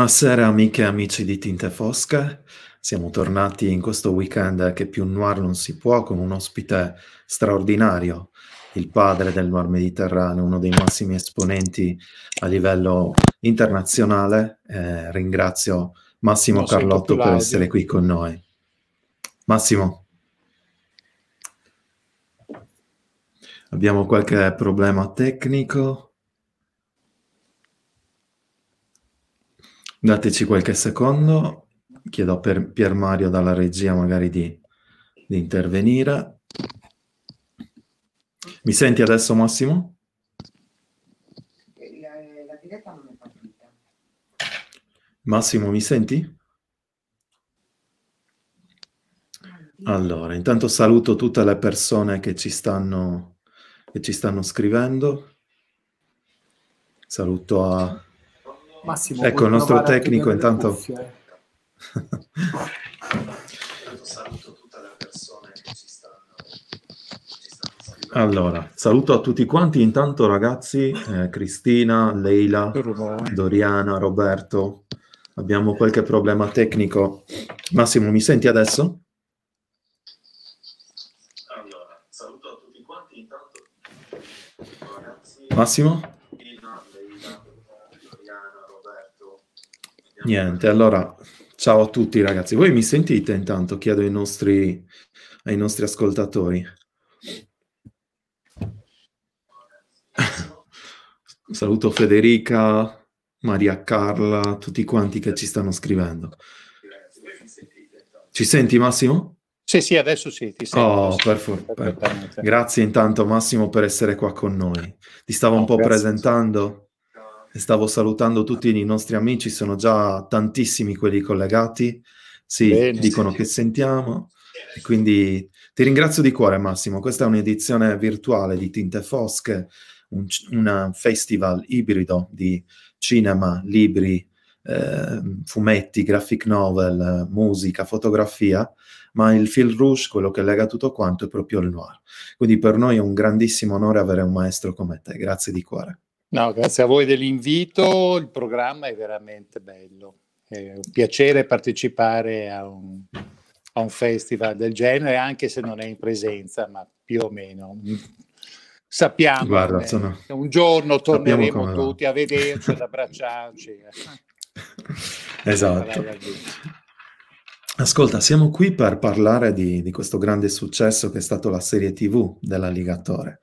Buonasera amiche e amici di Tinte Fosche, siamo tornati in questo weekend che più noir non si può con un ospite straordinario, il padre del noir mediterraneo, uno dei massimi esponenti a livello internazionale. Eh, ringrazio Massimo non Carlotto per essere qui con noi. Massimo. Abbiamo qualche problema tecnico. Dateci qualche secondo, chiedo per Pier Mario dalla regia magari di, di intervenire. Mi senti adesso Massimo? La, la diretta non è partita. Massimo, mi senti? Allora, intanto saluto tutte le persone che ci stanno, che ci stanno scrivendo. Saluto a Massimo, ecco il nostro tecnico intanto... saluto tutte le persone che ci stanno, allora, saluto a tutti quanti. Intanto, ragazzi, eh, Cristina, Leila, Doriana, Roberto, abbiamo qualche problema tecnico. Massimo, mi senti adesso? Allora, saluto a tutti quanti. Intanto, ragazzi, Massimo? Niente, allora, ciao a tutti ragazzi. Voi mi sentite intanto? Chiedo ai nostri, ai nostri ascoltatori. Saluto Federica, Maria Carla, tutti quanti che ci stanno scrivendo. Ci senti Massimo? Sì, sì, adesso sì, ti sento. Oh, perfetto. Grazie intanto Massimo per essere qua con noi. Ti stavo no, un po' grazie. presentando stavo salutando tutti i nostri amici, sono già tantissimi quelli collegati, sì, Bene, dicono sì. che sentiamo, e quindi ti ringrazio di cuore Massimo, questa è un'edizione virtuale di Tinte Fosche, un, un festival ibrido di cinema, libri, eh, fumetti, graphic novel, musica, fotografia, ma il fil rouge, quello che lega tutto quanto, è proprio il noir. Quindi per noi è un grandissimo onore avere un maestro come te, grazie di cuore. No, grazie a voi dell'invito, il programma è veramente bello. È un piacere partecipare a un, a un festival del genere, anche se non è in presenza, ma più o meno. Sappiamo Guarda, sono... un giorno torneremo tutti a vederci, ad abbracciarci. esatto. Ascolta, siamo qui per parlare di, di, questo grande successo che è stato la serie TV dell'Alligatore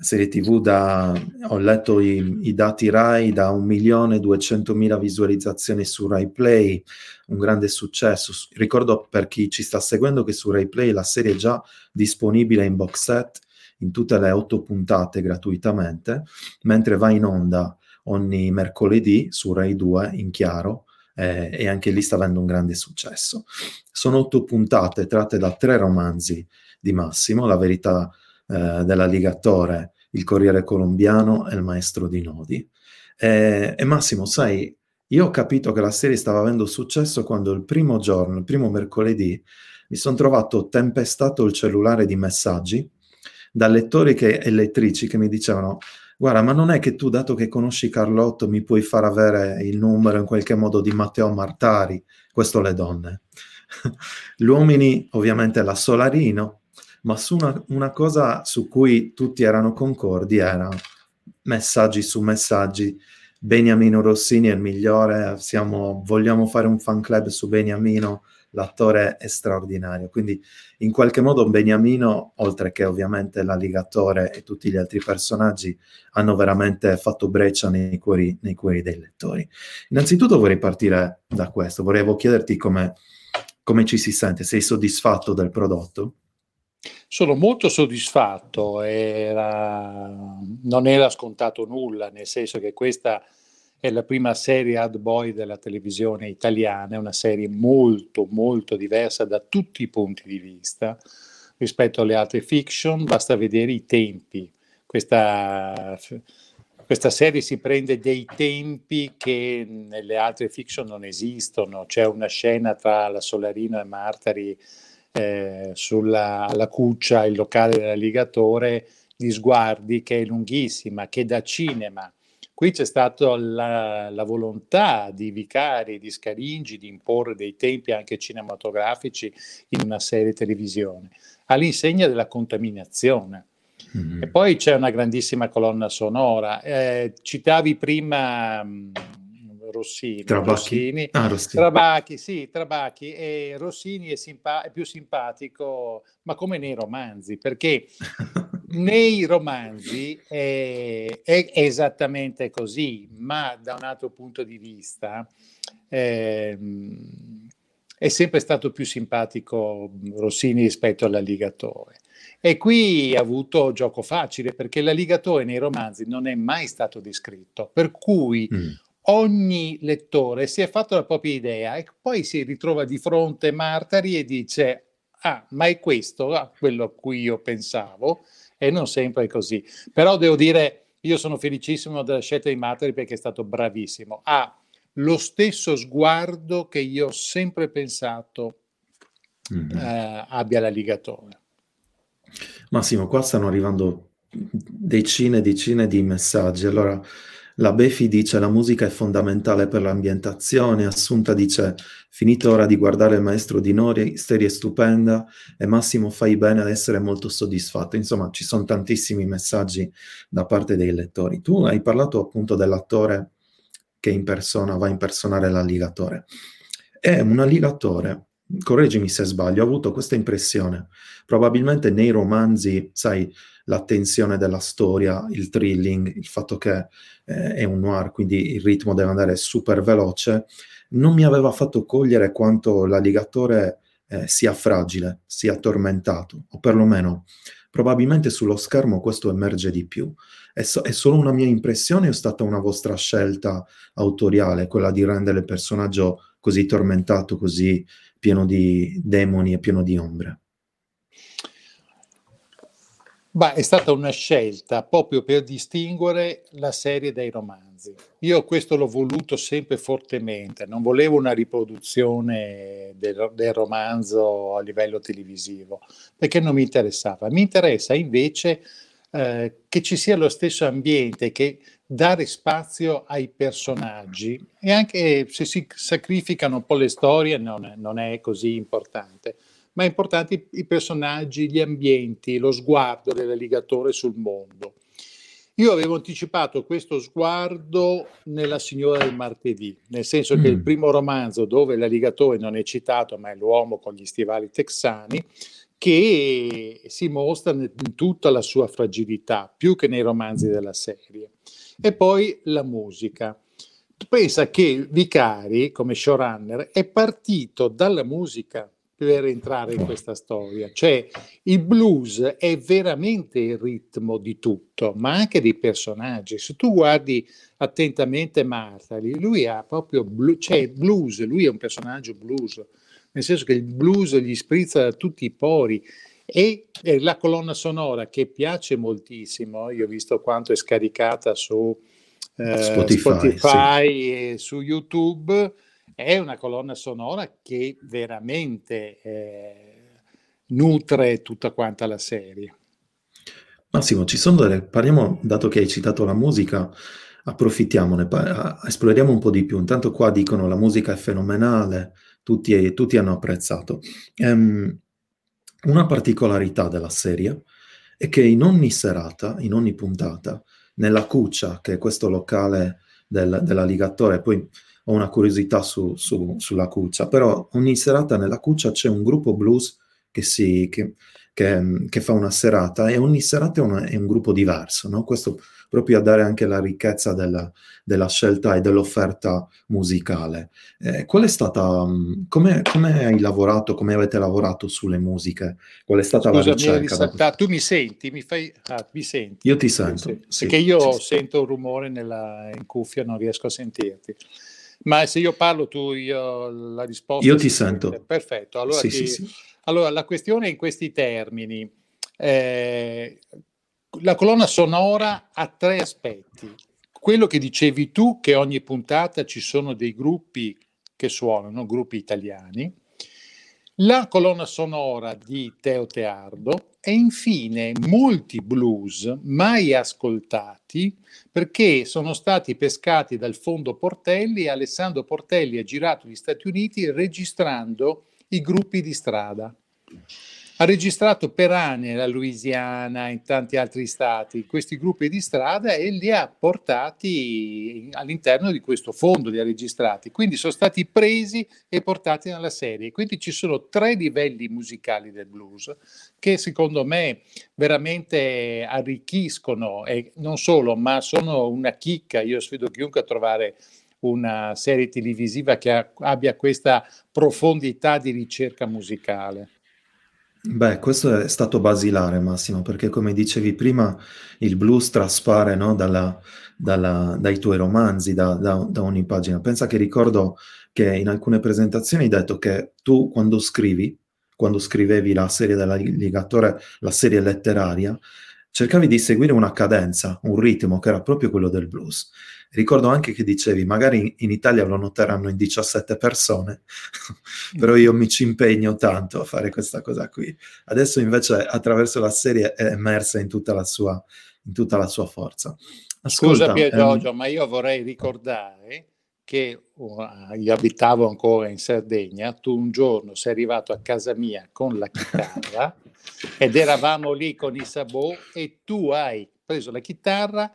serie tv da, ho letto i, i dati RAI da 1.200.000 visualizzazioni su Rai Play, un grande successo. Ricordo per chi ci sta seguendo che su Rai Play la serie è già disponibile in box set in tutte le otto puntate gratuitamente, mentre va in onda ogni mercoledì su Rai 2 in chiaro eh, e anche lì sta avendo un grande successo. Sono otto puntate tratte da tre romanzi di Massimo, La verità eh, dell'alligatore, il Corriere Colombiano e il Maestro di Nodi. E, e Massimo, sai, io ho capito che la serie stava avendo successo quando il primo giorno, il primo mercoledì, mi sono trovato tempestato il cellulare di messaggi da lettori che, e lettrici che mi dicevano guarda, ma non è che tu, dato che conosci Carlotto, mi puoi far avere il numero in qualche modo di Matteo Martari, questo le donne. Gli uomini, ovviamente la Solarino, ma su una, una cosa su cui tutti erano concordi era messaggi su messaggi. Beniamino Rossini è il migliore, siamo, vogliamo fare un fan club su Beniamino, l'attore è straordinario. Quindi in qualche modo Beniamino, oltre che ovviamente l'alligatore e tutti gli altri personaggi, hanno veramente fatto breccia nei cuori, nei cuori dei lettori. Innanzitutto vorrei partire da questo, volevo chiederti come, come ci si sente, sei soddisfatto del prodotto? Sono molto soddisfatto, era, non era scontato nulla, nel senso che questa è la prima serie ad boy della televisione italiana, è una serie molto molto diversa da tutti i punti di vista rispetto alle altre fiction, basta vedere i tempi. Questa, questa serie si prende dei tempi che nelle altre fiction non esistono, c'è una scena tra la Solarino e Martari eh, sulla cuccia, il locale dell'alligatore, di sguardi che è lunghissima, che da cinema Qui c'è stata la, la, volontà di Vicari, di Scaringi, di imporre dei tempi anche cinematografici in una serie televisione, all'insegna della contaminazione. Mm-hmm. E poi c'è una grandissima colonna sonora. Eh, citavi prima mh, Rossini. Trabacchi. Rossini. Ah, Rossini. Trabacchi, sì, Trabacchi. E Rossini è, simpa- è, più simpatico, ma come nei romanzi, perché nei romanzi è, è, esattamente così, ma da un altro punto di vista eh, è sempre stato più simpatico Rossini rispetto all'alligatore. E qui ha avuto gioco facile perché l'alligatore nei romanzi non è mai stato descritto, per cui mm ogni lettore si è fatto la propria idea e poi si ritrova di fronte Martari e dice ah ma è questo ah, quello a cui io pensavo. E non sempre è così. Però devo dire io sono felicissimo della scelta di Martari perché è stato bravissimo. Ha lo stesso sguardo che io ho sempre pensato mm-hmm. eh, abbia l'alligatore Massimo qua stanno arrivando decine e decine di messaggi. Allora la Befi dice la musica è fondamentale per l'ambientazione, Assunta dice finito ora di guardare il maestro di Nori, serie stupenda e Massimo fai bene ad essere molto soddisfatto. Insomma ci sono tantissimi messaggi da parte dei lettori. Tu hai parlato appunto dell'attore che in persona va a impersonare l'alligatore. È un alligatore, correggimi se sbaglio, ho avuto questa impressione. Probabilmente nei romanzi, sai, l'attenzione della storia, il thrilling, il fatto che eh, è un noir, quindi il ritmo deve andare super veloce, non mi aveva fatto cogliere quanto l'alligatore eh, sia fragile, sia tormentato, o perlomeno probabilmente sullo schermo questo emerge di più. È, so- è, solo una mia impressione o è stata una vostra scelta autoriale, quella di rendere il personaggio così tormentato, così pieno di demoni e pieno di ombre? Beh, è stata una scelta proprio per distinguere la serie dai romanzi. Io questo l'ho voluto sempre fortemente, non volevo una riproduzione del, del, romanzo a livello televisivo, perché non mi interessava. Mi interessa invece eh, che ci sia lo stesso ambiente, che dare spazio ai personaggi e anche se si sacrificano un po' le storie non è, non è così importante ma è importante i personaggi, gli ambienti, lo sguardo dell'alligatore sul mondo. Io avevo anticipato questo sguardo nella Signora del Martedì, nel senso mm. che il mm. primo romanzo dove l'alligatore non è citato, ma è l'uomo con gli stivali texani, che si mostra in tutta la sua fragilità, più che nei romanzi della serie. E poi la musica. Pensa che Vicari, come showrunner, è partito dalla musica per entrare in questa storia. Cioè, il blues è veramente il ritmo di tutto, ma anche dei personaggi. Se tu guardi attentamente Martha, lui ha proprio blu- cioè blues, lui è un personaggio blues, nel senso che il blues gli sprizza da tutti i pori. E la colonna sonora che piace moltissimo, io ho visto quanto è scaricata su eh, Spotify, Spotify sì. e su YouTube è una colonna sonora che veramente eh, nutre tutta quanta la serie. Massimo, ci sono delle... parliamo, dato che hai citato la musica, approfittiamone, esploriamo un po' di più. Intanto qua dicono la musica è fenomenale, tutti, tutti hanno apprezzato. Um, una particolarità della serie è che in ogni serata, in ogni puntata, nella Cuccia, che è questo locale del, dell'alligatore, poi ho una curiosità su, su, sulla cuccia, però ogni serata nella cuccia c'è un gruppo blues che, si, che, che, che fa una serata e ogni serata è, una, è un gruppo diverso, no? questo proprio a dare anche la ricchezza della, della scelta e dell'offerta musicale. Eh, qual è stata, mm, come, hai lavorato, come avete lavorato sulle musiche? Qual è stata Scusa, la ricerca? Da... Tu mi senti? Mi, fai... ah, mi senti? Io ti sento. Sì, Perché io sì. sento un rumore nella, in cuffia, non riesco a sentirti. Ma se io parlo tu, io la risposta... Io ti sento. Perfetto. Allora, sì, ti, sì, allora, la questione è in questi termini. Eh, la colonna sonora ha tre aspetti. Quello che dicevi tu, che ogni puntata ci sono dei gruppi che suonano, gruppi italiani. La colonna sonora di Teo Teardo e infine molti blues mai ascoltati perché sono stati pescati dal fondo Portelli e Alessandro Portelli ha girato gli Stati Uniti registrando i gruppi di strada. Ha registrato per anni nella Louisiana, in tanti altri stati, questi gruppi di strada e li ha portati all'interno di questo fondo, li ha registrati. Quindi sono stati presi e portati nella serie. Quindi ci sono tre livelli musicali del blues che secondo me veramente arricchiscono e non solo, ma sono una chicca. Io sfido chiunque a trovare una serie televisiva che abbia questa profondità di ricerca musicale. Beh, questo è stato basilare, Massimo, perché come dicevi prima, il blues traspare no, dalla, dalla, dai tuoi romanzi, da, da, da, ogni pagina. Pensa che ricordo che in alcune presentazioni hai detto che tu quando scrivi, quando scrivevi la serie dell'alligatore, la serie letteraria, cercavi di seguire una cadenza, un ritmo che era proprio quello del blues. Ricordo anche che dicevi, magari in Italia lo noteranno in 17 persone, però io mi ci impegno tanto a fare questa cosa qui. Adesso invece attraverso la serie è emersa in tutta la sua, in tutta la sua forza. Ascolta, Scusa Pier Giorgio, ehm... ma io vorrei ricordare che uh, io abitavo ancora in Sardegna, tu un giorno sei arrivato a casa mia con la chitarra ed eravamo lì con i sabò e tu hai preso la chitarra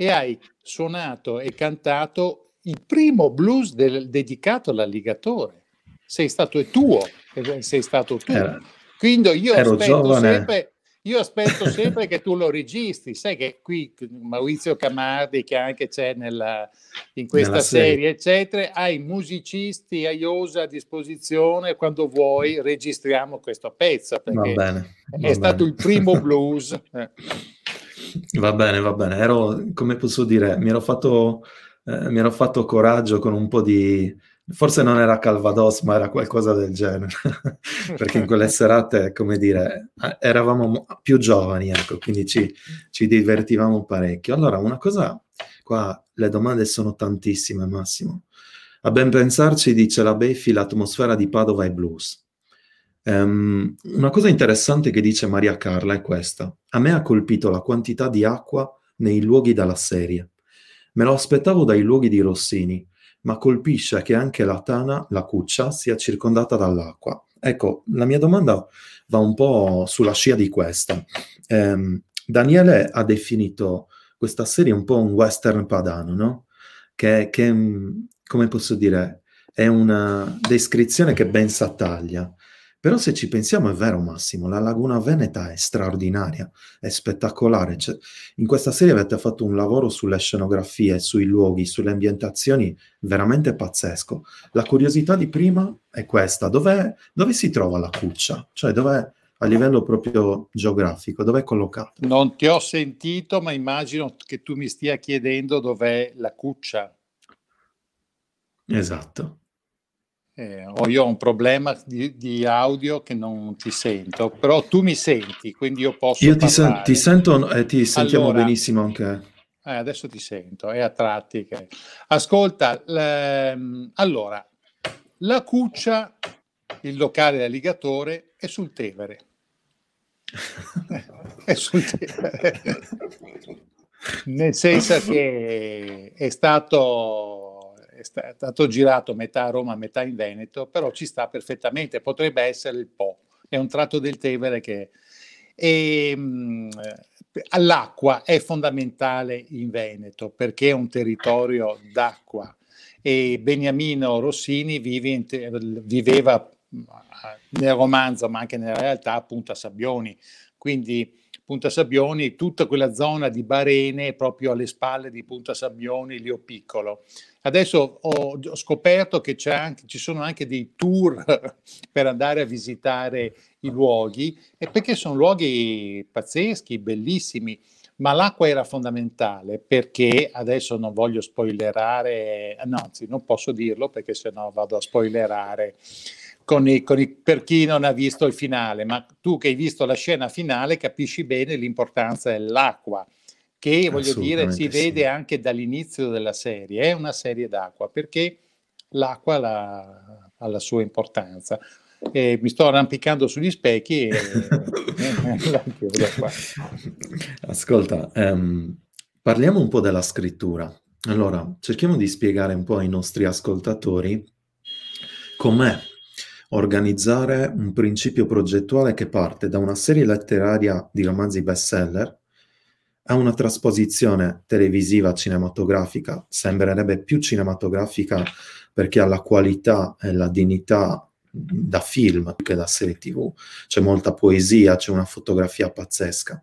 e hai suonato e cantato il primo blues del, dedicato all'alligatore. Sei stato tuo, sei stato tu. Era, Quindi io aspetto, sempre, io aspetto sempre che tu lo registri. Sai che qui Maurizio Camardi, che anche c'è nella, in questa serie, serie, eccetera, hai musicisti a Iosa a disposizione. Quando vuoi registriamo questo pezzo, perché va bene, va è bene. stato il primo blues. Va bene, va bene. Ero, come posso dire, mi ero fatto, eh, mi ero fatto coraggio con un po' di... Forse non era Calvados, ma era qualcosa del genere. Perché in quelle serate, come dire, eh, eravamo più giovani, ecco, quindi ci, ci divertivamo parecchio. Allora, una cosa, qua le domande sono tantissime, Massimo. A ben pensarci, dice la Beffi, l'atmosfera di Padova è blues. Um, una cosa interessante che dice Maria Carla è questa. A me ha colpito la quantità di acqua nei luoghi della serie. Me lo aspettavo dai luoghi di Rossini, ma colpisce che anche la tana, la cuccia, sia circondata dall'acqua. Ecco, la mia domanda va un po' sulla scia di questa. Um, Daniele ha definito questa serie un po' un western padano, no? Che, che come posso dire, è una descrizione che ben s'attaglia però se ci pensiamo è vero Massimo, la Laguna Veneta è straordinaria, è spettacolare. Cioè, in questa serie avete fatto un lavoro sulle scenografie, sui luoghi, sulle ambientazioni veramente pazzesco. La curiosità di prima è questa, dove si trova la cuccia? Cioè dov'è a livello proprio geografico, dove è collocato? Non ti ho sentito, ma immagino che tu mi stia chiedendo dov'è la cuccia. Esatto. Eh, o io ho un problema di, di, audio che non ti sento, però tu mi senti, quindi io posso. Io ti, sen- ti, sento e ti sentiamo allora, benissimo anche. Eh, adesso ti sento, è a tratti. Che... Ascolta, le... allora, la Cuccia, il locale dell'alligatore, è sul Tevere. è sul Tevere. Nel senso che è stato è stato girato metà a Roma, metà in Veneto, però ci sta perfettamente, potrebbe essere il Po, è un tratto del Tevere che... E, mh, l'acqua è fondamentale in Veneto perché è un territorio d'acqua. E Beniamino Rossini vive viveva nel romanzo ma anche nella realtà appunto a Sabbioni, quindi Punta Sabbioni, tutta quella zona di Barene proprio alle spalle di Punta Sabbioni, Lio Piccolo. Adesso ho, ho scoperto che anche, ci sono anche dei tour per andare a visitare i luoghi, e perché sono luoghi pazzeschi, bellissimi, ma l'acqua era fondamentale perché adesso non voglio spoilerare, anzi non posso dirlo perché sennò vado a spoilerare con i, con i, per chi non ha visto il finale, ma tu che hai visto la scena finale capisci bene l'importanza dell'acqua, che voglio dire si vede anche dall'inizio della serie, è una serie d'acqua, perché l'acqua la, ha la sua importanza. e mi sto arrampicando sugli specchi e Ascolta, um, parliamo un po' della scrittura. Allora, cerchiamo di spiegare un po' ai nostri ascoltatori com'è organizzare un principio progettuale che parte da una serie letteraria di romanzi bestseller a una trasposizione televisiva cinematografica, sembrerebbe più cinematografica perché ha la qualità e la dignità da film che da serie tv, c'è molta poesia, c'è una fotografia pazzesca.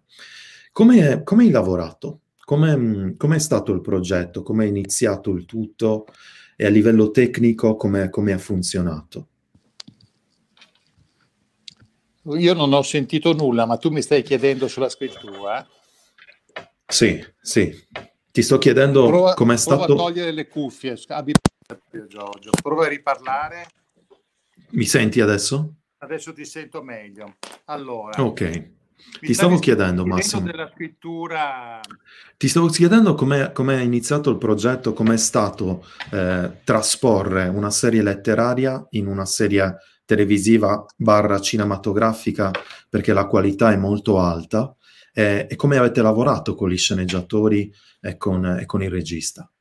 Come, come hai lavorato? Come è stato il progetto? Come è iniziato il tutto? E a livello tecnico come ha funzionato? Io non ho sentito nulla, ma tu mi stai chiedendo sulla scrittura? Sì, sì. Ti sto chiedendo come è stato... Prova a togliere le cuffie, abbi Giorgio. Prova a riparlare. Mi senti adesso? Adesso ti sento meglio. Allora. Ok. Ti stavo chiedendo, Massimo. Della scrittura... Ti stavo chiedendo come è iniziato il progetto, come è stato eh, trasporre una serie letteraria in una serie televisiva barra cinematografica perché la qualità è molto alta e come avete lavorato con gli sceneggiatori e con, e con il regista.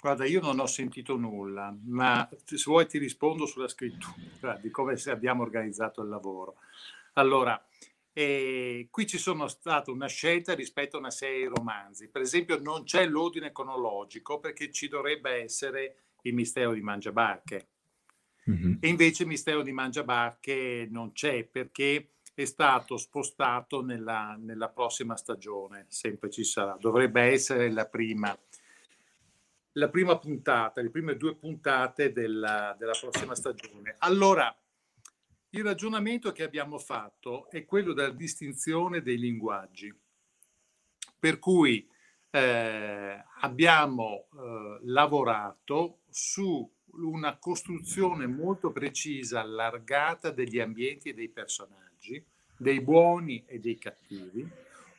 Guarda, io non ho sentito nulla, ma se vuoi ti rispondo sulla scrittura, di come abbiamo organizzato il lavoro. Allora, eh, qui ci sono state una scelta rispetto a una serie di romanzi. Per esempio, non c'è l'ordine cronologico perché ci dovrebbe essere il mistero di Mangiabarche. Mm-hmm. E invece il mistero di Mangiabarche non c'è perché è stato spostato nella, nella, prossima stagione, sempre ci sarà, dovrebbe essere la prima, la prima puntata, le prime due puntate della, della prossima stagione. Allora, il ragionamento che abbiamo fatto è quello della distinzione dei linguaggi, per cui eh, abbiamo eh, lavorato su una costruzione molto precisa, allargata degli ambienti e dei personaggi, dei buoni e dei cattivi,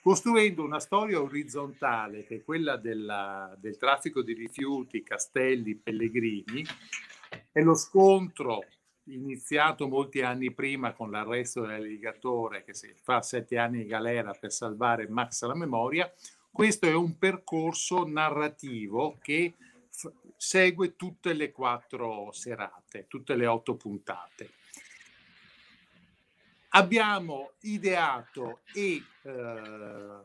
costruendo una storia orizzontale che è quella della, del traffico di rifiuti, castelli, pellegrini, e lo scontro iniziato molti anni prima con l'arresto dell'alligatore che si fa sette anni di galera per salvare Max la memoria, questo è un percorso narrativo che segue tutte le quattro serate, tutte le otto puntate. Abbiamo ideato e eh,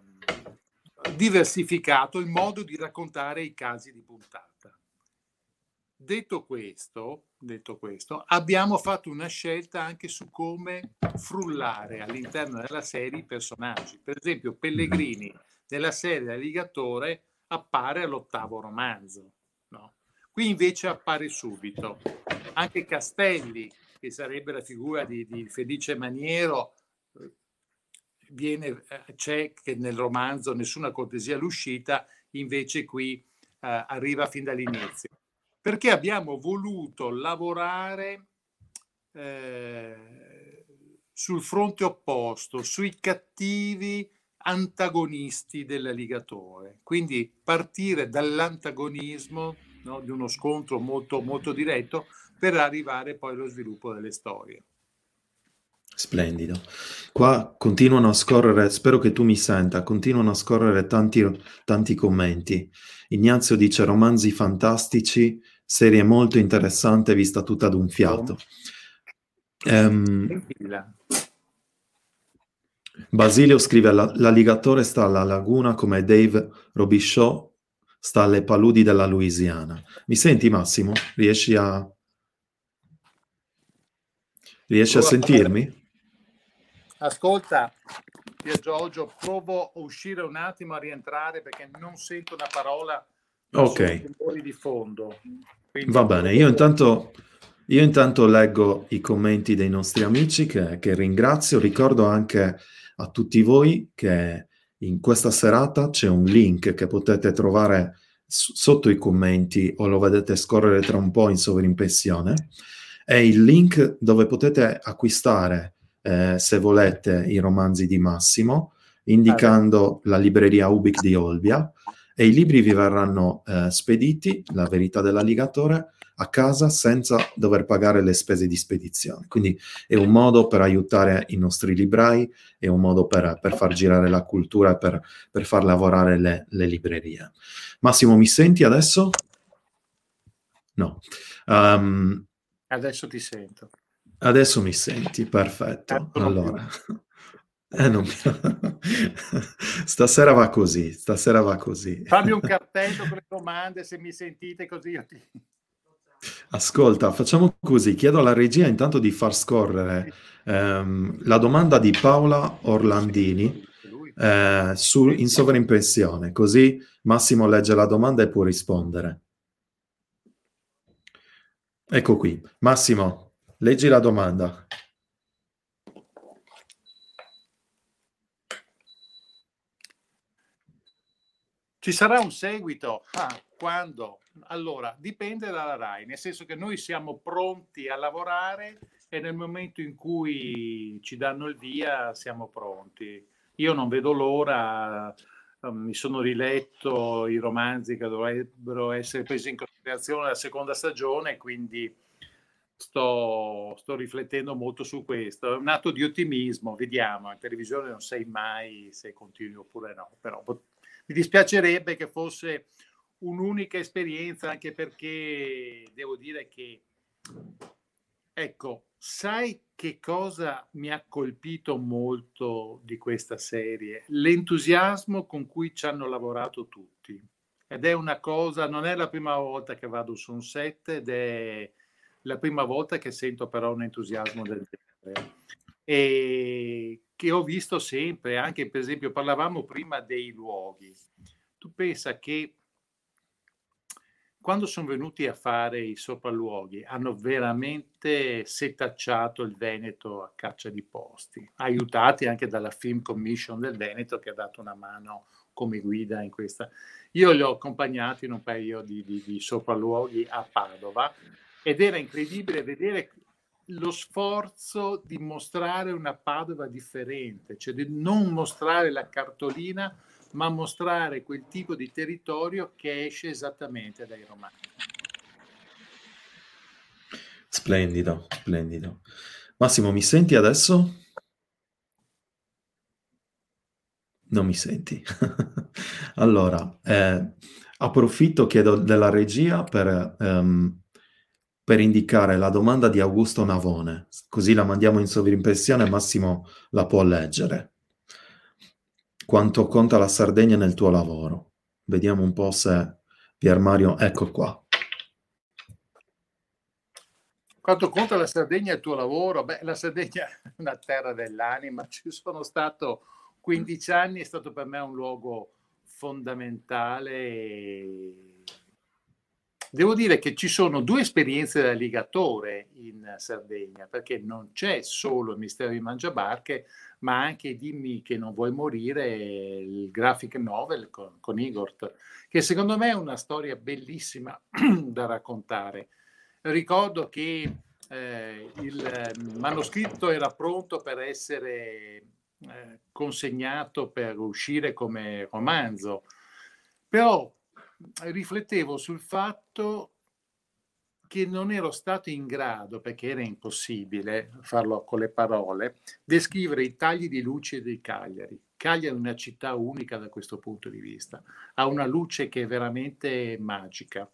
diversificato il modo di raccontare i casi di puntata. Detto questo, detto questo, abbiamo fatto una scelta anche su come frullare all'interno della serie i personaggi. Per esempio, Pellegrini nella serie Alligatore appare all'ottavo romanzo. Qui invece appare subito. Anche Castelli, che sarebbe la figura di, di Felice Maniero, eh, viene, eh, c'è che nel romanzo nessuna cortesia all'uscita, invece qui eh, arriva fin dall'inizio. Perché abbiamo voluto lavorare eh, sul fronte opposto, sui cattivi antagonisti dell'alligatore. Quindi partire dall'antagonismo no? di uno scontro molto, molto diretto per arrivare poi allo sviluppo delle storie. Splendido. Qua continuano a scorrere, spero che tu mi senta, continuano a scorrere tanti, tanti commenti. Ignazio dice romanzi fantastici, serie molto interessante vista tutta ad un fiato. Um, Basilio scrive l'alligatore sta alla laguna come Dave Robichaud sta alle paludi della Louisiana. Mi senti Massimo? Riesci a... Riesci a sentirmi? Ascolta, Pier Giorgio, provo a uscire un attimo a rientrare perché non sento una parola ok di fondo. Quindi Va bene, io intanto, io intanto leggo i commenti dei nostri amici che, che ringrazio. Ricordo anche a tutti voi che in questa serata c'è un link che potete trovare s- sotto i commenti o lo vedete scorrere tra un po' in sovrimpressione. È il link dove potete acquistare, eh, se volete, i romanzi di Massimo, indicando la libreria Ubic di Olbia e i libri vi verranno eh, spediti, La verità dell'alligatore, a casa senza dover pagare le spese di spedizione. Quindi è un modo per aiutare i nostri librai, è un modo per, per far girare la cultura e per, per far lavorare le, le, librerie. Massimo, mi senti adesso? No. Um, adesso ti sento. Adesso mi senti, perfetto. Allora, eh, non... stasera va così, stasera va così. Fammi un cartello con le domande se mi sentite così io ti... Ascolta, facciamo così, chiedo alla regia intanto di far scorrere ehm, la domanda di Paola Orlandini eh, su, in sovraimpressione, così Massimo legge la domanda e può rispondere. Ecco qui, Massimo, leggi la domanda. Ci sarà un seguito? Ah, quando? Allora, dipende dalla RAI, nel senso che noi siamo pronti a lavorare e nel momento in cui ci danno il via siamo pronti. Io non vedo l'ora, ehm, mi sono riletto i romanzi che dovrebbero essere presi in considerazione nella seconda stagione, quindi sto, sto riflettendo molto su questo. È un atto di ottimismo, vediamo, in televisione non sai mai se continui oppure no, però mi dispiacerebbe che fosse un'unica esperienza, anche perché devo dire che, ecco, sai che cosa mi ha colpito molto di questa serie? L'entusiasmo con cui ci hanno lavorato tutti. Ed è una cosa, non è la prima volta che vado su un set ed è la prima volta che sento però un entusiasmo del genere. E che ho visto sempre, anche per esempio parlavamo prima dei luoghi. Tu pensa che quando sono venuti a fare i sopralluoghi hanno veramente setacciato il Veneto a caccia di posti, aiutati anche dalla Film Commission del Veneto che ha dato una mano come guida in questa. Io li ho accompagnati in un paio di, di, di sopralluoghi a Padova ed era incredibile vedere lo sforzo di mostrare una Padova differente, cioè di non mostrare la cartolina, ma mostrare quel tipo di territorio che esce esattamente dai romani. Splendido, splendido. Massimo, mi senti adesso? Non mi senti. allora, eh, approfitto, chiedo della regia per um, per indicare la domanda di Augusto Navone, così la mandiamo in sovrimpressione Massimo la può leggere. Quanto conta la Sardegna nel tuo lavoro? Vediamo un po' se Pier Mario, ecco qua. Quanto conta la Sardegna nel tuo lavoro? Beh, la Sardegna è una terra dell'anima, ci sono stato 15 anni, è stato per me un luogo fondamentale e Devo dire che ci sono due esperienze da ligatore in Sardegna, perché non c'è solo il mistero di Mangiabarche, ma anche Dimmi che non vuoi morire, il graphic novel con, con Igor, che secondo me è una storia bellissima da raccontare. Ricordo che eh, il manoscritto era pronto per essere eh, consegnato per uscire come romanzo, però riflettevo sul fatto che non ero stato in grado, perché era impossibile farlo con le parole, descrivere i tagli di luce di Cagliari. Cagliari è una città unica da questo punto di vista, ha una luce che è veramente magica.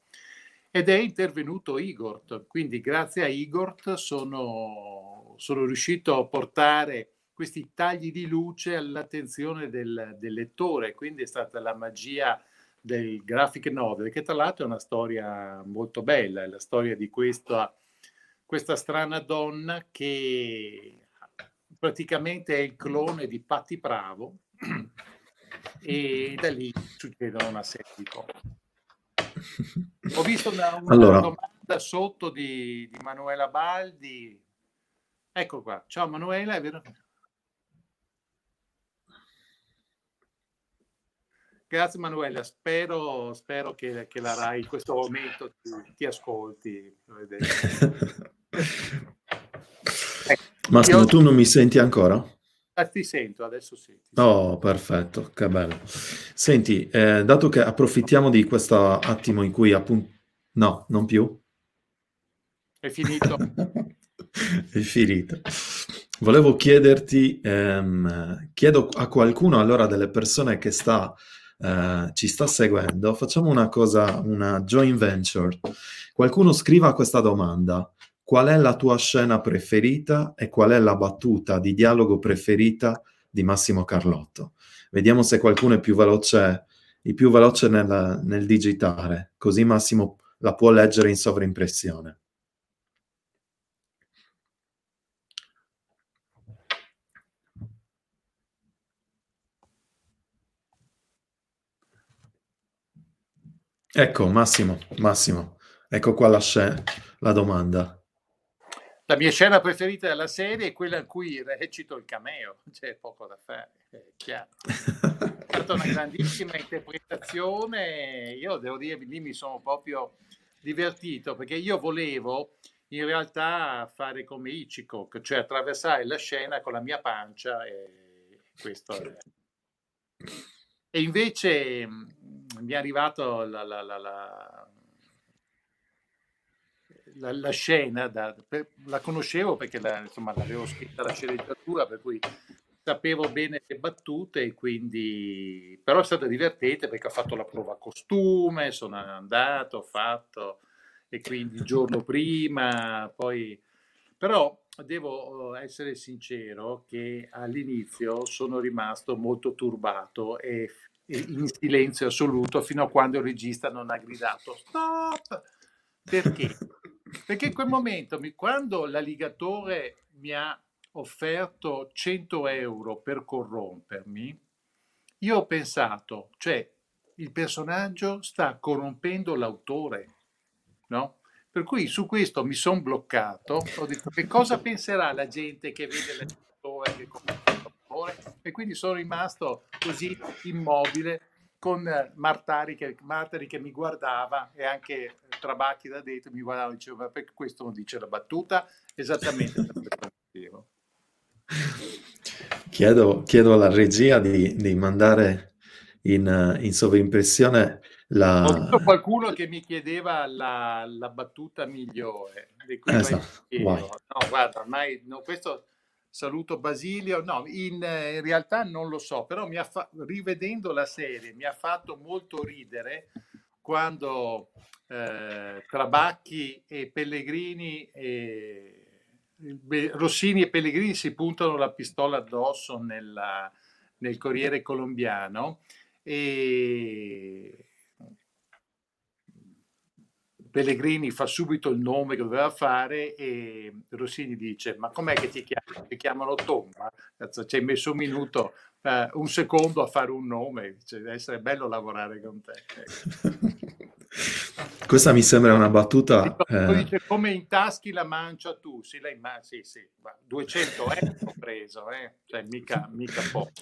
Ed è intervenuto Igor, quindi grazie a Igor sono, sono riuscito a portare questi tagli di luce all'attenzione del, del lettore, quindi è stata la magia del graphic novel, che tra l'altro è una storia molto bella, è la storia di questa, questa strana donna che praticamente è il clone di Patti Bravo e da lì succedono una serie di cose. Ho visto una, una allora. domanda sotto di, di Manuela Baldi. Ecco qua. Ciao Manuela, è vero? Grazie Manuela, spero, spero che, che, la RAI in questo momento ti, ti ascolti. Massimo, Io... tu non mi senti ancora? Ah, ti sento, adesso sì. Oh, perfetto, che bello. Senti, eh, dato che approfittiamo di questo attimo in cui appunto... No, non più? È finito. è finito. Volevo chiederti, ehm, chiedo a qualcuno allora delle persone che sta, eh, ci sta seguendo, facciamo una cosa, una joint venture. Qualcuno scriva questa domanda. Qual è la tua scena preferita e qual è la battuta di dialogo preferita di Massimo Carlotto? Vediamo se qualcuno è più veloce, il più veloce nel, nel digitare, così Massimo la può leggere in sovraimpressione. Ecco, Massimo, Massimo, ecco qua la, scena, la domanda. La mia scena preferita della serie è quella in cui recito il cameo, c'è poco da fare, è chiaro. È stata una grandissima interpretazione, io devo dire, lì mi sono proprio divertito perché io volevo in realtà fare come Ichiko, cioè attraversare la scena con la mia pancia e questo è... E invece mi è arrivato la, la, la, la scena, da, per, la conoscevo perché insomma, l'avevo scritta la sceneggiatura, per cui sapevo bene le battute quindi però è stato divertente perché ho fatto la prova costume, sono andato, ho fatto e quindi il giorno prima, poi però devo essere sincero che all'inizio sono rimasto molto turbato e in silenzio assoluto fino a quando il regista non ha gridato stop. Perché? Perché in quel momento, quando l'alligatore mi ha offerto 100 euro per corrompermi, io ho pensato, cioè il personaggio sta corrompendo l'autore, no? Per cui su questo mi sono bloccato, ho detto che cosa penserà la gente che vede l'alligatore che corrompe e quindi sono rimasto così immobile con Martari che, Martari che mi guardava e anche Trabacchi da dentro mi guardava e diceva perché questo non dice la battuta esattamente per questo motivo. Chiedo, chiedo, alla regia di, di mandare in, in, sovrimpressione la... Ho visto qualcuno che mi chiedeva la, la battuta migliore. Di cui esatto. No, guarda, ormai no, questo saluto Basilio, no, in, in, realtà non lo so, però mi ha fa- rivedendo la serie mi ha fatto molto ridere quando eh, Trabacchi e Pellegrini e Rossini e Pellegrini si puntano la pistola addosso nella, nel Corriere Colombiano e Pellegrini fa subito il nome che doveva fare e Rossini dice ma com'è che ti chiamano? Ti chiamano Tomba? Ci hai messo un minuto, eh, un secondo a fare un nome, cioè, deve essere bello lavorare con te. Questa mi sembra una battuta... Eh... Dice come intaschi la mancia tu, sì, lei, ma, sì, sì, 200 euro ho preso, eh? cioè mica, mica poco.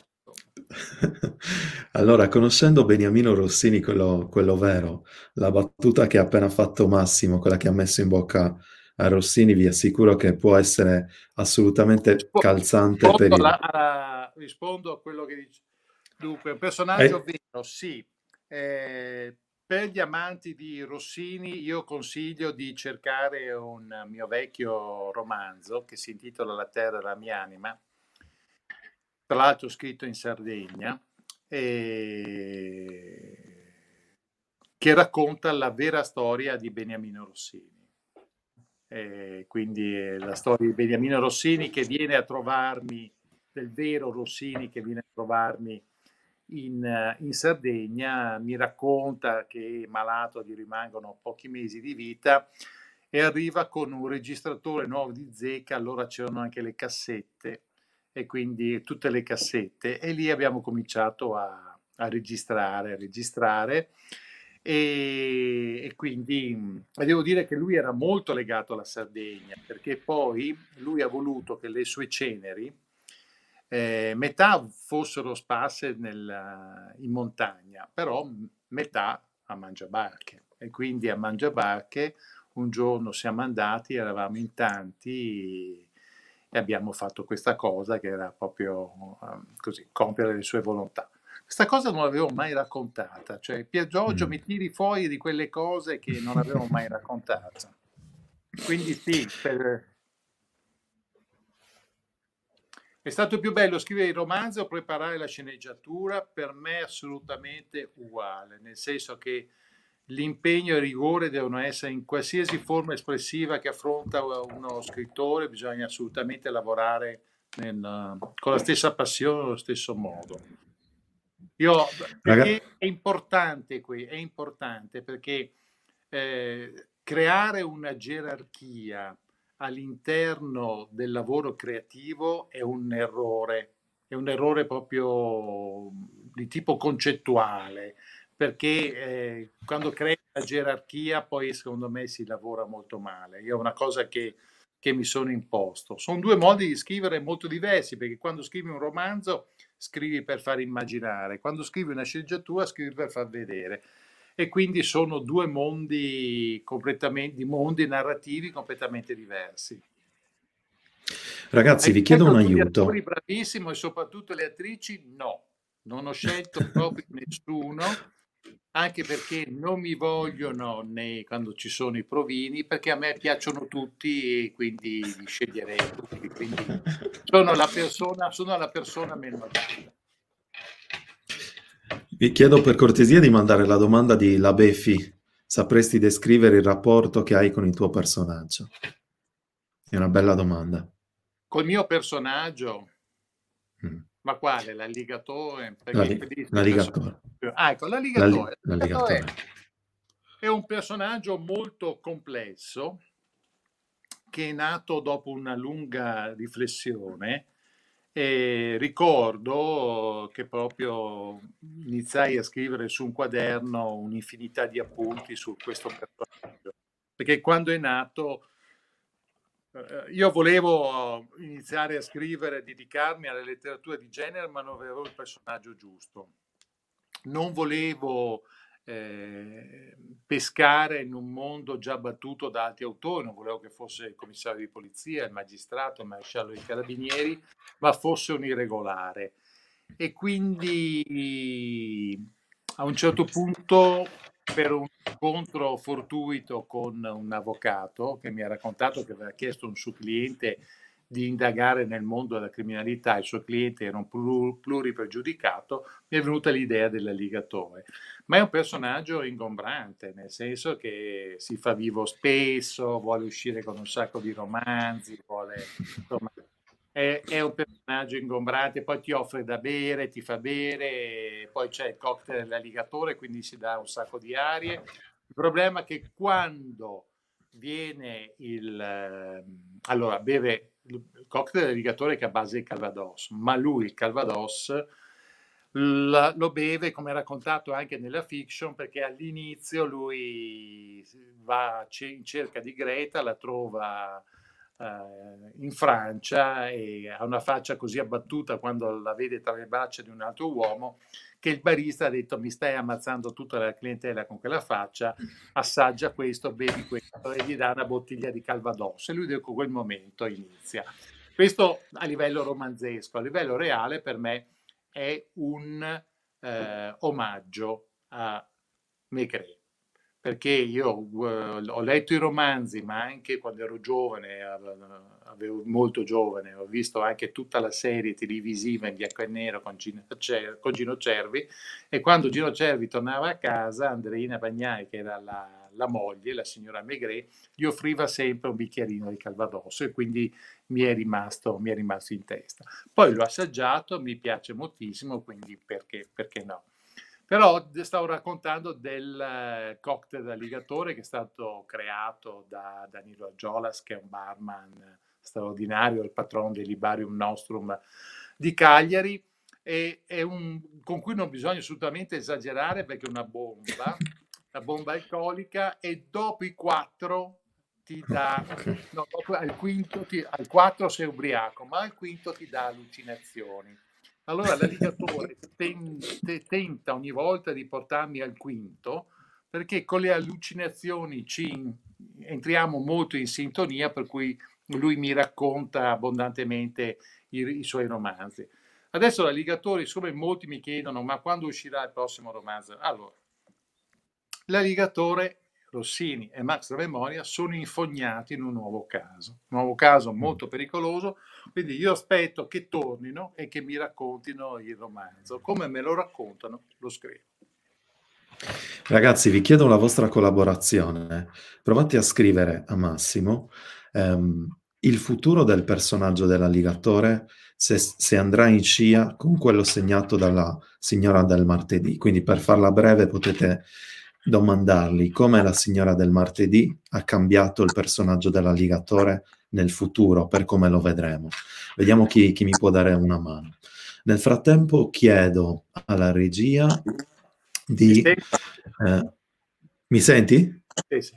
Allora, conoscendo Beniamino Rossini, quello, quello, vero, la battuta che ha appena fatto Massimo, quella che ha messo in bocca a Rossini, vi assicuro che può essere assolutamente calzante rispondo per il... La, rispondo a quello che dice. Dunque, un personaggio eh... vero, sì. Eh, per gli amanti di Rossini io consiglio di cercare un mio vecchio romanzo che si intitola La terra e la mia anima, tra l'altro scritto in Sardegna, e... che racconta la vera storia di Beniamino Rossini. E quindi la storia di Beniamino Rossini che viene a trovarmi, del vero Rossini che viene a trovarmi in, in Sardegna, mi racconta che malato gli rimangono pochi mesi di vita e arriva con un registratore nuovo di zecca, allora c'erano anche le cassette e quindi tutte le cassette e lì abbiamo cominciato a, a registrare, a registrare e, e quindi e devo dire che lui era molto legato alla Sardegna perché poi lui ha voluto che le sue ceneri eh, metà fossero sparse nel, in montagna, però metà a Mangiabarche. E quindi a Mangiabarche un giorno siamo andati, eravamo in tanti e abbiamo fatto questa cosa che era proprio um, così, compiere le sue volontà. Questa cosa non l'avevo mai raccontata, cioè Pier Giorgio mm. mi tiri fuori di quelle cose che non avevo mai raccontato. Quindi sì, per... è stato più bello scrivere il romanzo o preparare la sceneggiatura? Per me assolutamente uguale, nel senso che l'impegno e il rigore devono essere in qualsiasi forma espressiva che affronta uno scrittore, bisogna assolutamente lavorare nel, con la stessa passione, allo stesso modo. Io, perché è importante qui, è importante perché eh, creare una gerarchia all'interno del lavoro creativo è un errore, è un errore proprio di tipo concettuale, perché eh, quando crei la gerarchia poi secondo me si lavora molto male. Io è una cosa che, che mi sono imposto. Sono due modi di scrivere molto diversi, perché quando scrivi un romanzo scrivi per far immaginare, quando scrivi una sceneggiatura scrivi per far vedere. E quindi sono due mondi, completamente, mondi narrativi completamente diversi. Ragazzi, Hai vi chiedo un aiuto. Gli bravissimo e soprattutto le attrici, no. Non ho scelto proprio nessuno anche perché non mi vogliono nei, quando ci sono i provini, perché a me piacciono tutti e quindi li sceglierei tutti. Quindi sono la persona, sono la persona meno adatta. Vi chiedo per cortesia di mandare la domanda di La Beffi. Sapresti descrivere il rapporto che hai con il tuo personaggio? È una bella domanda. Col mio personaggio? Mm. Ma quale? L'alligatore? La, l'alligatore. Ah, ecco, l'alligatore. l'alligatore. È un personaggio molto complesso che è nato dopo una lunga riflessione e ricordo che proprio iniziai a scrivere su un quaderno un'infinità di appunti su questo personaggio, perché quando è nato io volevo iniziare a scrivere, dedicarmi alla letteratura di genere, ma non avevo il personaggio giusto. Non volevo eh, pescare in un mondo già battuto da altri autori, non volevo che fosse il commissario di polizia, il magistrato, il maresciallo dei carabinieri, ma fosse un irregolare. E quindi a un certo punto per un incontro fortuito con un avvocato che mi ha raccontato che aveva chiesto a un suo cliente di indagare nel mondo della criminalità, il suo cliente era un pluripregiudicato, mi è venuta l'idea dell'alligatore. Ma è un personaggio ingombrante, nel senso che si fa vivo spesso, vuole uscire con un sacco di romanzi, vuole, insomma, è, è, un personaggio ingombrante, poi ti offre da bere, ti fa bere, poi c'è il cocktail dell'alligatore, quindi si dà un sacco di arie. Il problema è che quando viene il... Ehm, allora, beve il cocktail dell'alligatore che è a base di Calvados, ma lui il Calvados lo beve, come raccontato anche nella fiction, perché all'inizio lui va in cerca di Greta, la trova in Francia e ha una faccia così abbattuta quando la vede tra le braccia di un altro uomo che il barista ha detto mi stai ammazzando tutta la clientela con quella faccia, assaggia questo, bevi questo e gli dà una bottiglia di Calvados e lui da quel momento inizia. Questo a livello romanzesco, a livello reale per me è un eh, omaggio a Maigret perché io uh, ho letto i romanzi, ma anche quando ero giovane, avevo molto giovane, ho visto anche tutta la serie televisiva in bianco e nero con Gino, con Gino Cervi e quando Gino Cervi tornava a casa, Andreina Bagnai, che era la, la moglie, la signora Maigret, gli offriva sempre un bicchierino di Calvados e quindi mi è, rimasto, mi è rimasto in testa. Poi l'ho assaggiato, mi piace moltissimo, quindi perché, perché no? Però stavo raccontando del eh, cocktail alligatore che è stato creato da Danilo Agiolas, che è un barman straordinario, il patrono dell'Ibarium Nostrum di Cagliari, e un, con cui non bisogna assolutamente esagerare perché è una bomba, una bomba alcolica, e dopo i quattro ti dà, no, al quinto ti, al quattro sei ubriaco, ma al quinto ti dà allucinazioni allora l'alligatore tenta ogni volta di portarmi al quinto perché con le allucinazioni ci entriamo molto in sintonia, per cui lui mi racconta abbondantemente i, i suoi romanzi. Adesso l'alligatore, siccome molti mi chiedono ma quando uscirà il prossimo romanzo? Allora, l'alligatore Rossini e Max La Memoria sono infognati in un nuovo caso, un nuovo caso mm. molto pericoloso, quindi io aspetto che tornino e che mi raccontino il romanzo, come me lo raccontano lo scrivo. Ragazzi, vi chiedo la vostra collaborazione. Provate a scrivere a Massimo ehm, il futuro del personaggio dell'alligatore se, se, andrà in scia con quello segnato dalla signora del martedì. Quindi per farla breve potete domandargli come la signora del martedì ha cambiato il personaggio dell'alligatore nel futuro, per come lo vedremo. Vediamo chi, chi mi può dare una mano. Nel frattempo chiedo alla regia di... Eh, mi senti? Sì, sì.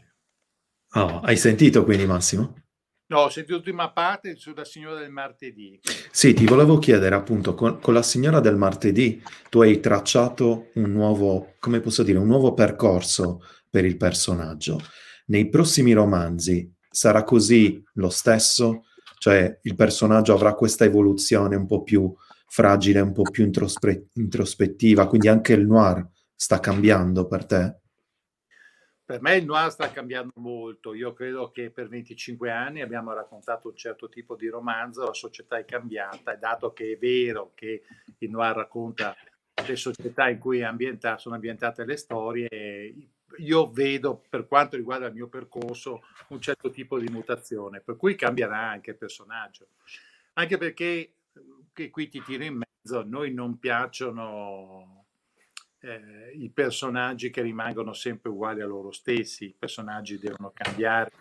Oh, hai sentito quindi Massimo? No, ho sentito l'ultima parte sulla signora del martedì. Sì, ti volevo chiedere appunto, con, con, la signora del martedì tu hai tracciato un nuovo, come posso dire, un nuovo percorso per il personaggio. Nei prossimi romanzi sarà così lo stesso? Cioè il personaggio avrà questa evoluzione un po' più fragile, un po' più introspe- introspettiva, quindi anche il noir sta cambiando per te? Per me il noir sta cambiando molto. Io credo che per 25 anni abbiamo raccontato un certo tipo di romanzo, la società è cambiata e dato che è vero che il noir racconta le società in cui ambienta, sono ambientate le storie, io vedo per quanto riguarda il mio percorso un certo tipo di mutazione, per cui cambierà anche il personaggio. Anche perché, che qui ti tiro in mezzo, a noi non piacciono eh, i personaggi che rimangono sempre uguali a loro stessi, i personaggi devono cambiare,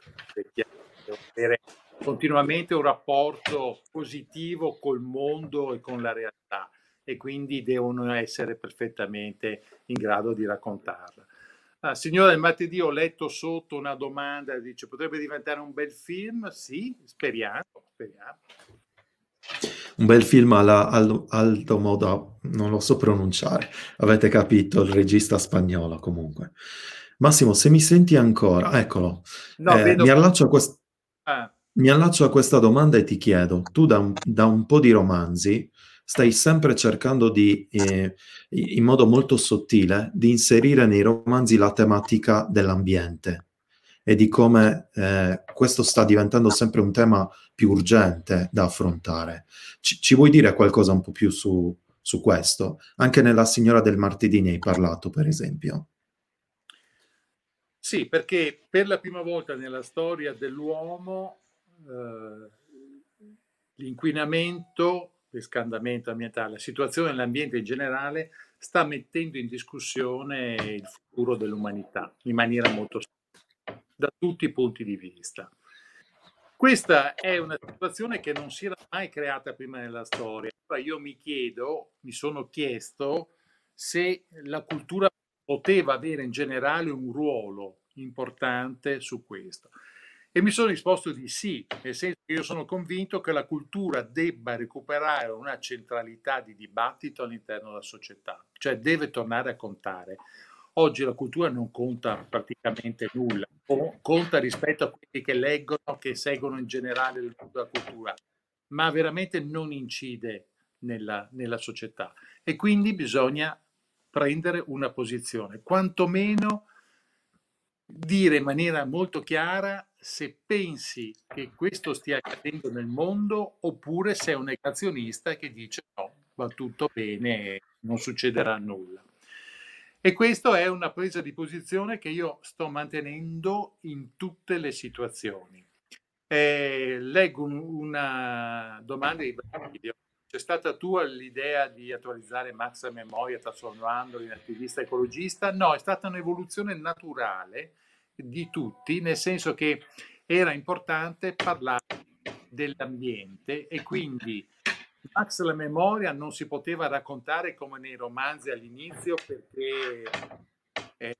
devono avere continuamente un rapporto positivo col mondo e con la realtà e quindi devono essere perfettamente in grado di raccontarla. Ah, signora del martedì ho letto sotto una domanda, dice potrebbe diventare un bel film? Sì, speriamo, speriamo un bel film alla Aldo, Aldo Modo, non lo so pronunciare, avete capito, il regista spagnolo comunque. Massimo, se mi senti ancora, eccolo, no, eh, mi, allaccio quest- ah. mi, allaccio a questa domanda e ti chiedo, tu da un, da un po' di romanzi stai sempre cercando di, eh, in modo molto sottile, di inserire nei romanzi la tematica dell'ambiente e di come eh, questo sta diventando sempre un tema più urgente da affrontare. Ci, ci vuoi dire qualcosa un po' più su, su, questo? Anche nella Signora del Martedì ne hai parlato, per esempio. Sì, perché per la prima volta nella storia dell'uomo eh, l'inquinamento, riscaldamento ambientale, la situazione dell'ambiente in generale sta mettendo in discussione il futuro dell'umanità in maniera molto da tutti i punti di vista. Questa è una situazione che non si era mai creata prima nella storia. Io mi chiedo, mi sono chiesto se la cultura poteva avere in generale un ruolo importante su questo. E mi sono risposto di sì, nel senso che io sono convinto che la cultura debba recuperare una centralità di dibattito all'interno della società, cioè deve tornare a contare. Oggi la cultura non conta praticamente nulla, conta rispetto a quelli che leggono, che seguono in generale la cultura, ma veramente non incide nella, nella società. E quindi bisogna prendere una posizione, quantomeno dire in maniera molto chiara se pensi che questo stia accadendo nel mondo oppure sei un negazionista che dice no, va tutto bene, non succederà nulla. E questa è una presa di posizione che io sto mantenendo in tutte le situazioni. Eh, leggo un, una domanda di Brasilio. C'è stata tua l'idea di attualizzare Max a memoria trasformandolo in attivista ecologista? No, è stata un'evoluzione naturale di tutti, nel senso che era importante parlare dell'ambiente e quindi Max la memoria non si poteva raccontare come nei romanzi all'inizio perché eh,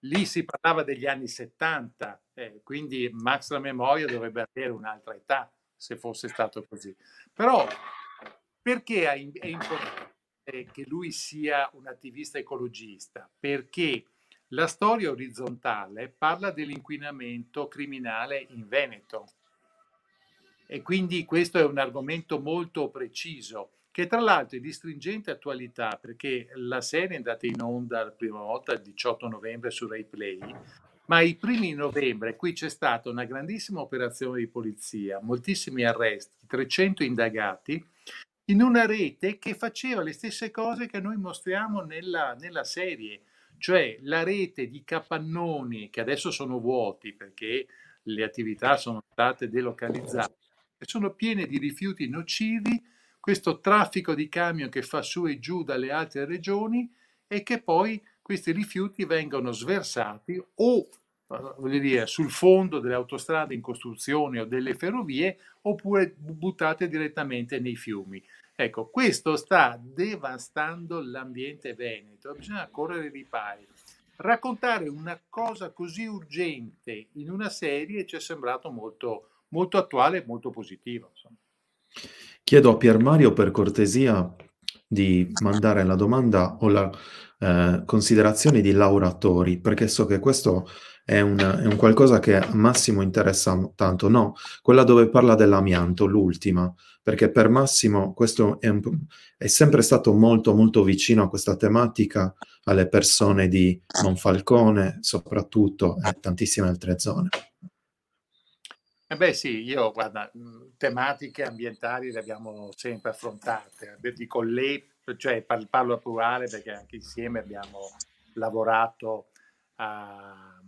lì si parlava degli anni 70, eh, quindi Max la memoria dovrebbe avere un'altra età se fosse stato così. Però perché è importante che lui sia un attivista ecologista? Perché la storia orizzontale parla dell'inquinamento criminale in Veneto e quindi questo è un argomento molto preciso che tra l'altro è di stringente attualità perché la serie è andata in onda la prima volta il 18 novembre su Rai Play, ma i primi novembre qui c'è stata una grandissima operazione di polizia, moltissimi arresti, 300 indagati in una rete che faceva le stesse cose che noi mostriamo nella, nella serie, cioè la rete di capannoni che adesso sono vuoti perché le attività sono state delocalizzate, sono piene di rifiuti nocivi questo traffico di camion che fa su e giù dalle altre regioni e che poi questi rifiuti vengono sversati o voglio dire, sul fondo delle autostrade in costruzione o delle ferrovie oppure buttate direttamente nei fiumi. Ecco, questo sta devastando l'ambiente veneto, bisogna correre ripari. Raccontare una cosa così urgente in una serie ci è sembrato molto, molto attuale e molto positivo. Insomma. Chiedo a Pier Mario per cortesia di mandare la domanda o la eh, considerazione di Laura Tori, perché so che questo è un, è un, qualcosa che a Massimo interessa tanto. No, quella dove parla dell'amianto, l'ultima, perché per Massimo questo è, un, è sempre stato molto molto vicino a questa tematica, alle persone di Monfalcone soprattutto e tantissime altre zone. Eh beh sì, io guarda, mhmm, tematiche ambientali le abbiamo sempre affrontate, dico lei, cioè parlo a plurale perché anche insieme abbiamo lavorato a,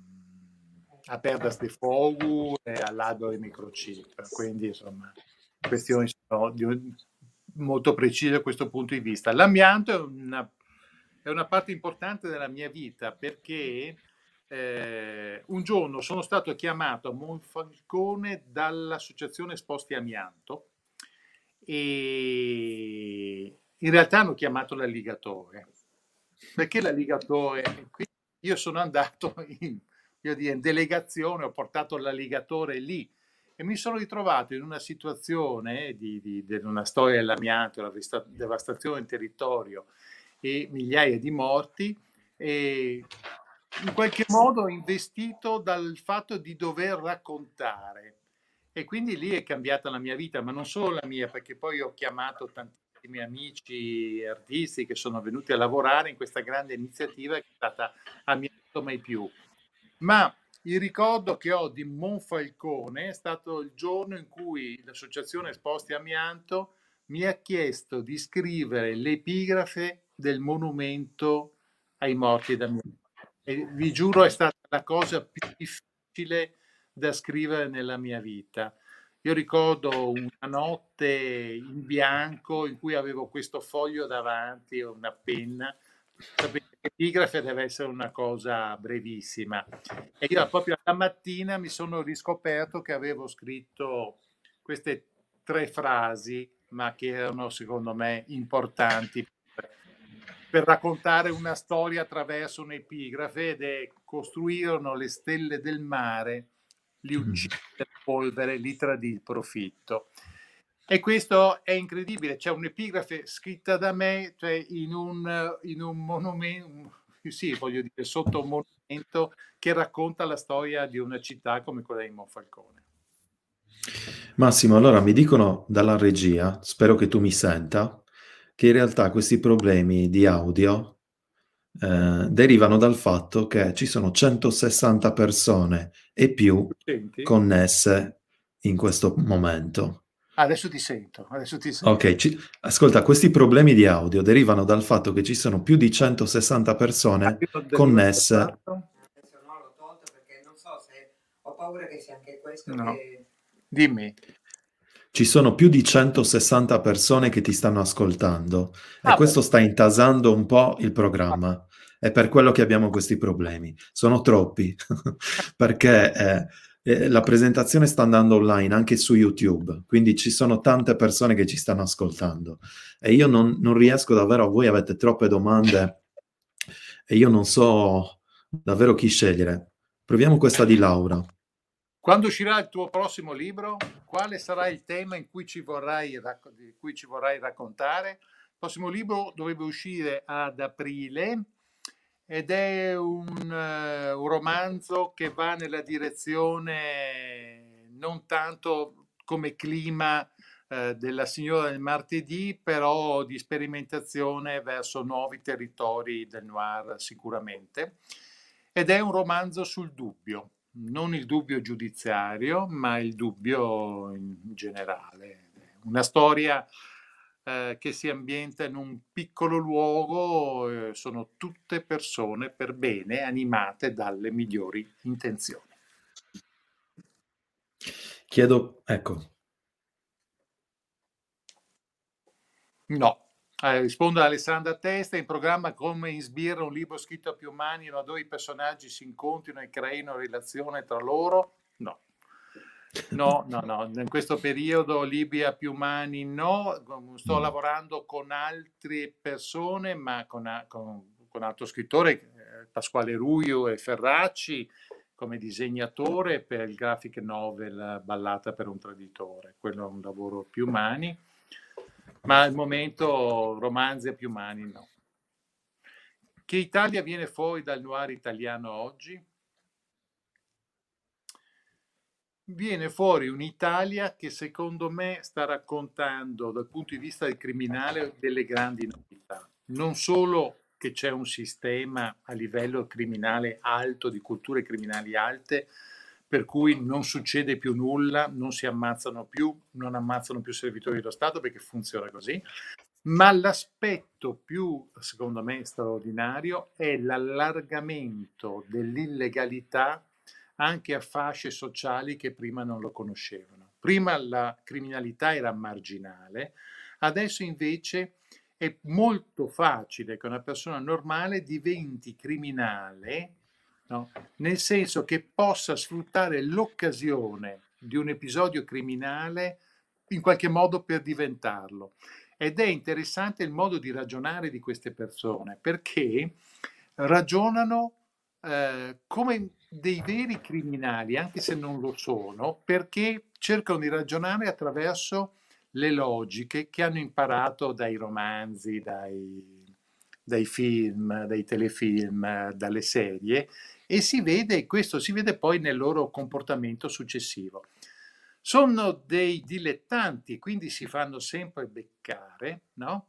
a Perdas de Fogo e all'albero di microchip, quindi insomma questioni sono di, molto precise da questo punto di vista. L'amianto è una, è una parte importante della mia vita perché eh, un giorno sono stato chiamato a Monfalcone dall'associazione Sposti Amianto e in realtà hanno chiamato l'alligatore perché l'alligatore io sono andato in, dire, in delegazione ho portato l'alligatore lì e mi sono ritrovato in una situazione di, di, di una storia dell'amianto, la devastazione del territorio e migliaia di morti e in qualche modo investito dal fatto di dover raccontare. E quindi lì è cambiata la mia vita, ma non solo la mia, perché poi ho chiamato tantissimi amici artisti che sono venuti a lavorare in questa grande iniziativa che è stata Amianto Mai Più. Ma il ricordo che ho di Monfalcone è stato il giorno in cui l'associazione Esposti Amianto mi ha chiesto di scrivere l'epigrafe del monumento ai morti d'amianto. E vi giuro è stata la cosa più difficile da scrivere nella mia vita. Io ricordo una notte in bianco in cui avevo questo foglio davanti, una penna. Sapete che l'epigrafe deve essere una cosa brevissima. E io proprio la mattina mi sono riscoperto che avevo scritto queste tre frasi, ma che erano secondo me importanti per raccontare una storia attraverso un'epigrafe ed è costruirono le stelle del mare, li uccise la polvere, li tradì il profitto. E questo è incredibile, c'è un'epigrafe scritta da me cioè in, un, in un monumento, sì, voglio dire, sotto un monumento che racconta la storia di una città come quella di Monfalcone. Massimo, allora mi dicono dalla regia, spero che tu mi senta, che in realtà questi problemi di audio eh, derivano dal fatto che ci sono 160 persone e più Senti? connesse in questo momento. Adesso ti sento, adesso ti sento. Ok, ci... ascolta, questi problemi di audio derivano dal fatto che ci sono più di 160 persone ah, connesse. Non l'ho tolto perché non so se ho paura che sia anche questo no. che... Dimmi. Ci sono più di 160 persone che ti stanno ascoltando ah, e questo sta intasando un po' il programma. È per quello che abbiamo questi problemi. Sono troppi, perché eh, eh, la presentazione sta andando online anche su YouTube, quindi ci sono tante persone che ci stanno ascoltando e io non, non riesco davvero, voi avete troppe domande e io non so davvero chi scegliere. Proviamo questa di Laura. Quando uscirà il tuo prossimo libro? Quale sarà il tema in cui ci vorrai, di cui ci vorrai raccontare? Il prossimo libro dovrebbe uscire ad aprile ed è un, uh, un romanzo che va nella direzione non tanto come clima eh, della Signora del Martedì, però di sperimentazione verso nuovi territori del noir sicuramente. Ed è un romanzo sul dubbio, non il dubbio giudiziario, ma il dubbio in generale. Una storia eh, che si ambienta in un piccolo luogo, eh, sono tutte persone per bene, animate dalle migliori intenzioni. Chiedo, ecco. No, eh, rispondo ad Alessandra Testa, in programma come in Sbirra, un libro scritto a più mani, dove i personaggi si incontrino e creino relazione tra loro? No. No, no, no, in questo periodo Libia più umani no, sto mm. lavorando con altre persone, ma con, con, con altro scrittore, eh, Pasquale Ruio e Ferracci, come disegnatore per il graphic novel Ballata per un traditore. Quello è un lavoro più umani, ma al momento romanzi a più umani no. Che Italia viene fuori dal noir italiano oggi? viene fuori un'Italia che secondo me sta raccontando dal punto di vista del criminale delle grandi novità. Non solo che c'è un sistema a livello criminale alto, di culture criminali alte, per cui non succede più nulla, non si ammazzano più, non ammazzano più servitori dello Stato perché funziona così, ma l'aspetto più, secondo me, straordinario è l'allargamento dell'illegalità anche a fasce sociali che prima non lo conoscevano. Prima la criminalità era marginale, adesso invece è molto facile che una persona normale diventi criminale, no? nel senso che possa sfruttare l'occasione di un episodio criminale in qualche modo per diventarlo. Ed è interessante il modo di ragionare di queste persone perché ragionano eh, come dei veri criminali, anche se non lo sono, perché cercano di ragionare attraverso le logiche che hanno imparato dai romanzi, dai, dai film, dai telefilm, dalle serie e si vede, questo si vede poi nel loro comportamento successivo. Sono dei dilettanti, quindi si fanno sempre beccare, no?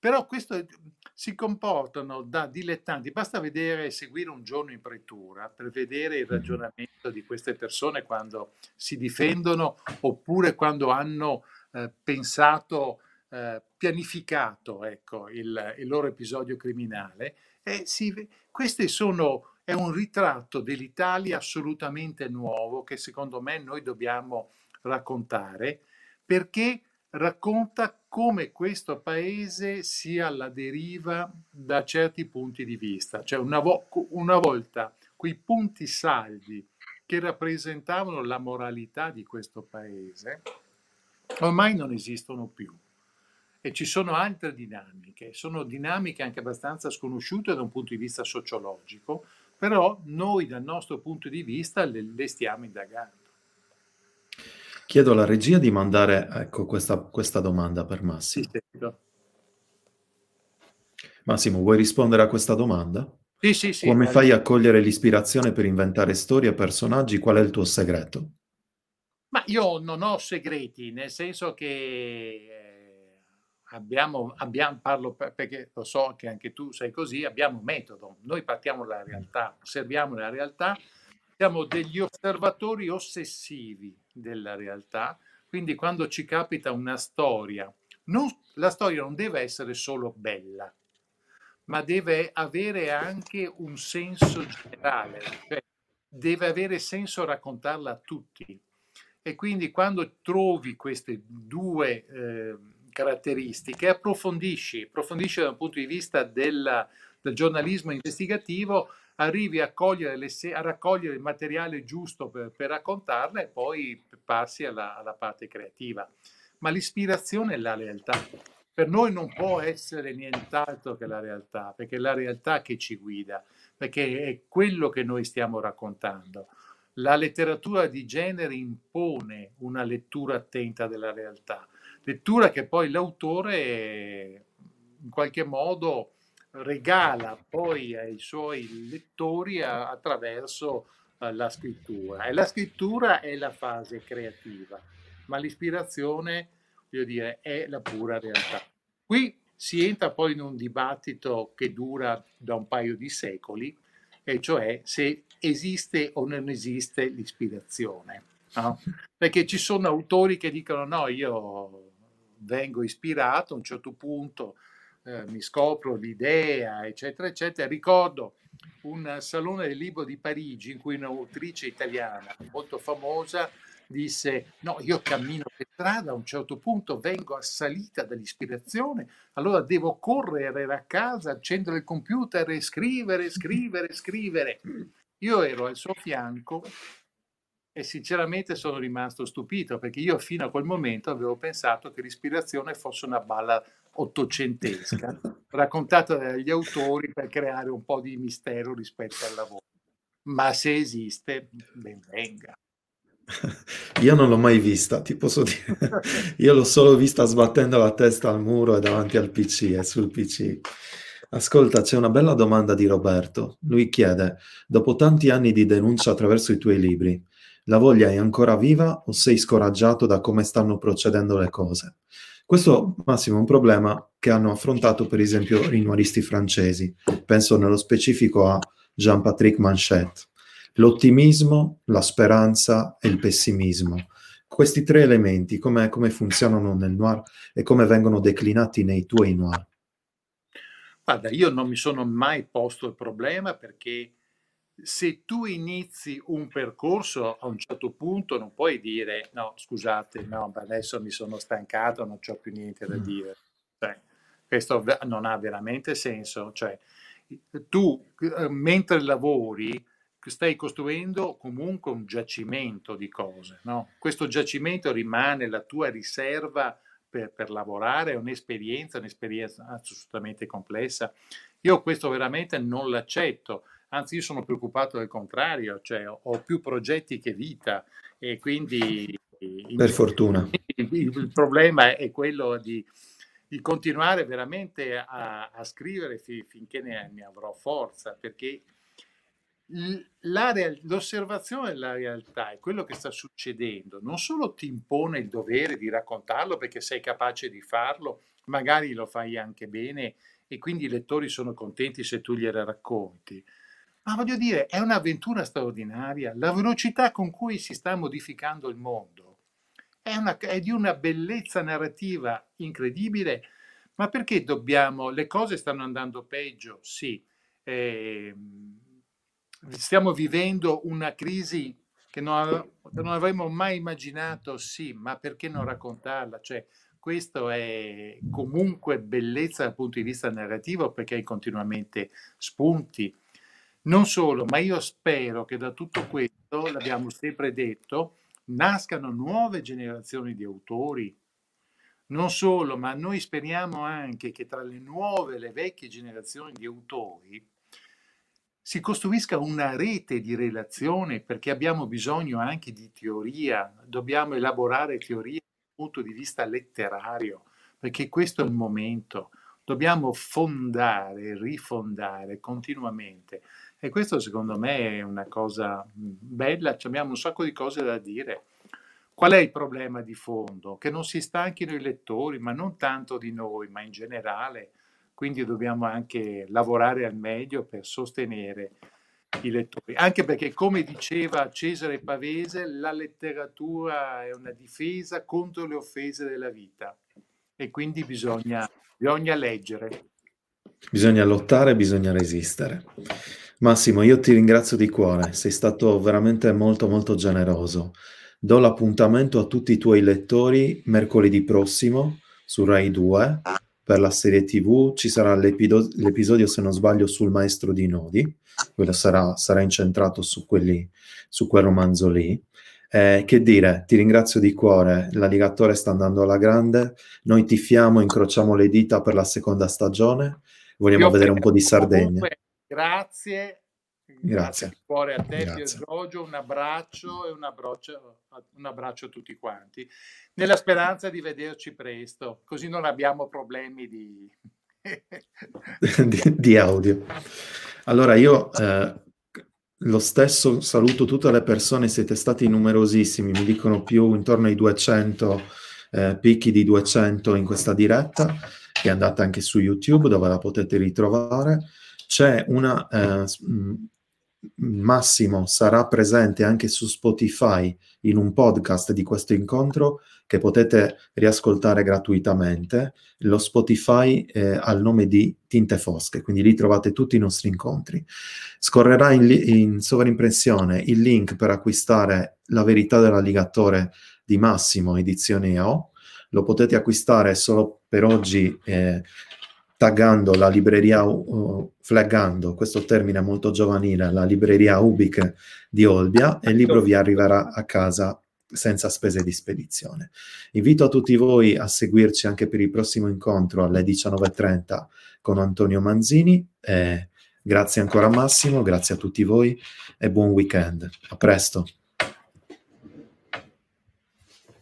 Però questo si comportano da dilettanti. Basta vedere, seguire un giorno in pretura per vedere il ragionamento di queste persone quando si difendono oppure quando hanno eh, pensato, eh, pianificato ecco, il, il, loro episodio criminale. E si, questi sono, è un ritratto dell'Italia assolutamente nuovo che secondo me noi dobbiamo raccontare perché racconta come questo paese sia alla deriva da certi punti di vista. Cioè una, vo- una volta quei punti saldi che rappresentavano la moralità di questo paese ormai non esistono più e ci sono altre dinamiche, sono dinamiche anche abbastanza sconosciute da un punto di vista sociologico, però noi dal nostro punto di vista le, le stiamo indagando. Chiedo alla regia di mandare ecco, questa, questa domanda per Massimo. Massimo, vuoi rispondere a questa domanda? Sì, sì, sì. Come fai a cogliere l'ispirazione per inventare storie e personaggi? Qual è il tuo segreto? Ma io non ho segreti, nel senso che abbiamo, abbiamo, parlo perché lo so che anche tu sei così, abbiamo un metodo. Noi partiamo dalla realtà, osserviamo la realtà, siamo degli osservatori ossessivi della realtà, quindi quando ci capita una storia, non, la storia non deve essere solo bella, ma deve avere anche un senso generale, cioè deve avere senso raccontarla a tutti. E quindi quando trovi queste due eh, caratteristiche, approfondisci, approfondisci dal punto di vista della, del giornalismo investigativo, arrivi a, le, a, raccogliere il materiale giusto per, per raccontarla e poi passi alla, alla, parte creativa. Ma l'ispirazione è la realtà. Per noi non può essere nient'altro che la realtà, perché è la realtà che ci guida, perché è quello che noi stiamo raccontando. La letteratura di genere impone una lettura attenta della realtà, lettura che poi l'autore in qualche modo regala poi ai suoi lettori a, attraverso uh, la scrittura. E la scrittura è la fase creativa, ma l'ispirazione voglio dire, è la pura realtà. Qui si entra poi in un dibattito che dura da un paio di secoli, e cioè se esiste o non esiste l'ispirazione. No? Perché ci sono autori che dicono no, io vengo ispirato a un certo punto, eh, mi scopro l'idea, eccetera, eccetera. Ricordo un salone del libro di Parigi in cui un'autrice italiana molto famosa disse no, io cammino per strada, a un certo punto vengo assalita dall'ispirazione, allora devo correre a casa, accendere il computer e scrivere, scrivere, scrivere. Io ero al suo fianco e sinceramente sono rimasto stupito perché io fino a quel momento avevo pensato che l'ispirazione fosse una balla ottocentesca raccontata dagli autori per creare un po' di mistero rispetto al lavoro. Ma se esiste, ben venga. Io non l'ho mai vista, ti posso dire. Io l'ho solo vista sbattendo la testa al muro e davanti al PC e sul PC. Ascolta, c'è una bella domanda di Roberto. Lui chiede: Dopo tanti anni di denuncia attraverso i tuoi libri, la voglia è ancora viva o sei scoraggiato da come stanno procedendo le cose? Questo, Massimo, è un problema che hanno affrontato per esempio i nuoristi francesi. Penso nello specifico a Jean-Patrick Manchette l'ottimismo, la speranza e il pessimismo. Questi tre elementi, come, come funzionano nel noir e come vengono declinati nei tuoi noir? Guarda, io non mi sono mai posto il problema perché se tu inizi un percorso a un certo punto non puoi dire no, scusate, no, adesso mi sono stancato, non ho più niente da mm. dire. Cioè, questo non ha veramente senso. Cioè, tu eh, mentre lavori stai costruendo comunque un giacimento di cose. No? Questo giacimento rimane la tua riserva per, per, lavorare, è un'esperienza, un'esperienza assolutamente complessa. Io questo veramente non l'accetto, anzi io sono preoccupato del contrario, cioè ho più progetti che vita e quindi... Per fortuna. Il, il problema è quello di, di continuare veramente a, a scrivere finché ne, ne avrò forza, perché real- l'osservazione della realtà è quello che sta succedendo, non solo ti impone il dovere di raccontarlo perché sei capace di farlo, magari lo fai anche bene e quindi i lettori sono contenti se tu gliela racconti, ma voglio dire, è un'avventura straordinaria, la velocità con cui si sta modificando il mondo è, una, è di una bellezza narrativa incredibile, ma perché dobbiamo, le cose stanno andando peggio, sì. Eh, stiamo vivendo una crisi che non, non, avremmo mai immaginato, sì, ma perché non raccontarla? Cioè, questo è comunque bellezza dal punto di vista narrativo perché hai continuamente spunti. Non solo, ma io spero che da tutto questo, l'abbiamo sempre detto, nascano nuove generazioni di autori. Non solo, ma noi speriamo anche che tra le nuove e le vecchie generazioni di autori si costruisca una rete di relazione perché abbiamo bisogno anche di teoria, dobbiamo elaborare teoria dal punto di vista letterario, perché questo è il momento. Dobbiamo fondare, rifondare continuamente. E questo secondo me è una cosa bella, abbiamo un sacco di cose da dire. Qual è il problema di fondo? Che non si stanchino i lettori, ma non tanto di noi, ma in generale quindi dobbiamo anche lavorare al meglio per sostenere i lettori, anche perché come diceva Cesare Pavese, la letteratura è una difesa contro le offese della vita e quindi bisogna, bisogna leggere. Bisogna lottare, bisogna resistere. Massimo, io ti ringrazio di cuore, sei stato veramente molto molto generoso. Do l'appuntamento a tutti i tuoi lettori mercoledì prossimo su Rai 2 per la serie TV ci sarà l'episodio, se non sbaglio, sul maestro di nodi, quello sarà, sarà incentrato su, quelli, su quel romanzo lì. Eh, che dire, ti ringrazio di cuore, l'alligatore sta andando alla grande, noi tifiamo, incrociamo le dita per la seconda stagione, vogliamo vedere un po' di Sardegna. Comunque, grazie Grazie. Grazie cuore a te, Grazie. Giorgio, un abbraccio e un abbraccio, un abbraccio, a tutti quanti, nella speranza di vederci presto, così non abbiamo problemi di... di, di, audio. Allora io eh, lo stesso saluto tutte le persone, siete stati numerosissimi, mi dicono più intorno ai 200 eh, picchi di 200 in questa diretta, che è anche su YouTube dove la potete ritrovare. C'è una... Eh, Massimo sarà presente anche su Spotify in un podcast di questo incontro che potete riascoltare gratuitamente. Lo Spotify eh, ha il nome di Tinte Fosche, quindi lì trovate tutti i nostri incontri. Scorrerà in, in sovraimpressione il link per acquistare La verità dell'alligatore di Massimo, edizione O. Lo potete acquistare solo per oggi eh, taggando la libreria, uh, flaggando, questo termine molto giovanile, la libreria Ubic di Olbia e il libro vi arriverà a casa senza spese di spedizione. Invito a tutti voi a seguirci anche per il prossimo incontro alle 19.30 con Antonio Manzini. Eh, grazie ancora Massimo, grazie a tutti voi e buon weekend. A presto.